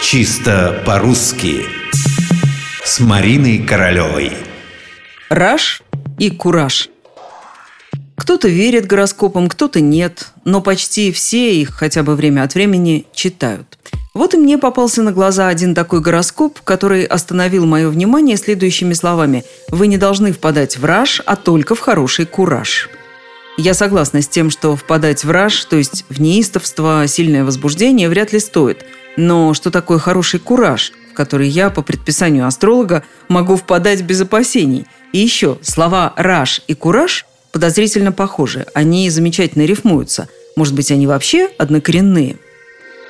Чисто по-русски С Мариной Королевой Раш и кураж Кто-то верит гороскопам, кто-то нет Но почти все их хотя бы время от времени читают вот и мне попался на глаза один такой гороскоп, который остановил мое внимание следующими словами. «Вы не должны впадать в раж, а только в хороший кураж». Я согласна с тем, что впадать в раж, то есть в неистовство, сильное возбуждение, вряд ли стоит. Но что такое хороший кураж, в который я, по предписанию астролога, могу впадать без опасений? И еще, слова «раж» и «кураж» подозрительно похожи. Они замечательно рифмуются. Может быть, они вообще однокоренные?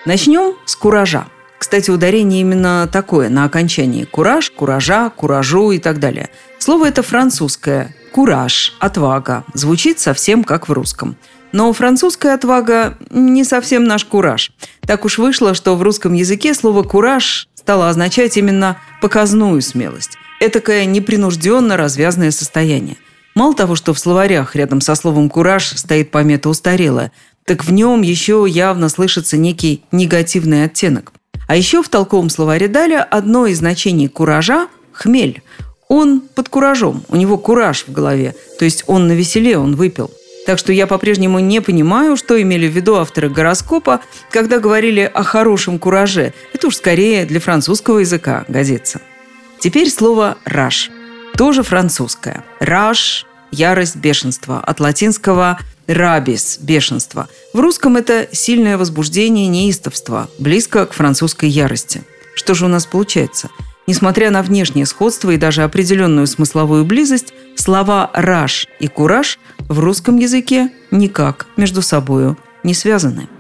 Начнем с куража. Кстати, ударение именно такое, на окончании. Кураж, куража, куражу и так далее. Слово это французское. Кураж, отвага. Звучит совсем как в русском. Но французская отвага не совсем наш кураж. Так уж вышло, что в русском языке слово «кураж» стало означать именно показную смелость. Этакое непринужденно развязное состояние. Мало того, что в словарях рядом со словом «кураж» стоит помета устарелая, так в нем еще явно слышится некий негативный оттенок. А еще в толковом словаре Даля одно из значений куража – хмель. Он под куражом, у него кураж в голове, то есть он на веселе, он выпил. Так что я по-прежнему не понимаю, что имели в виду авторы гороскопа, когда говорили о хорошем кураже. Это уж скорее для французского языка годится. Теперь слово «раш». Тоже французское. «Раш» – ярость, бешенство. От латинского рабис – бешенство. В русском это сильное возбуждение, неистовство, близко к французской ярости. Что же у нас получается? Несмотря на внешнее сходство и даже определенную смысловую близость, слова «раш» и «кураж» в русском языке никак между собой не связаны.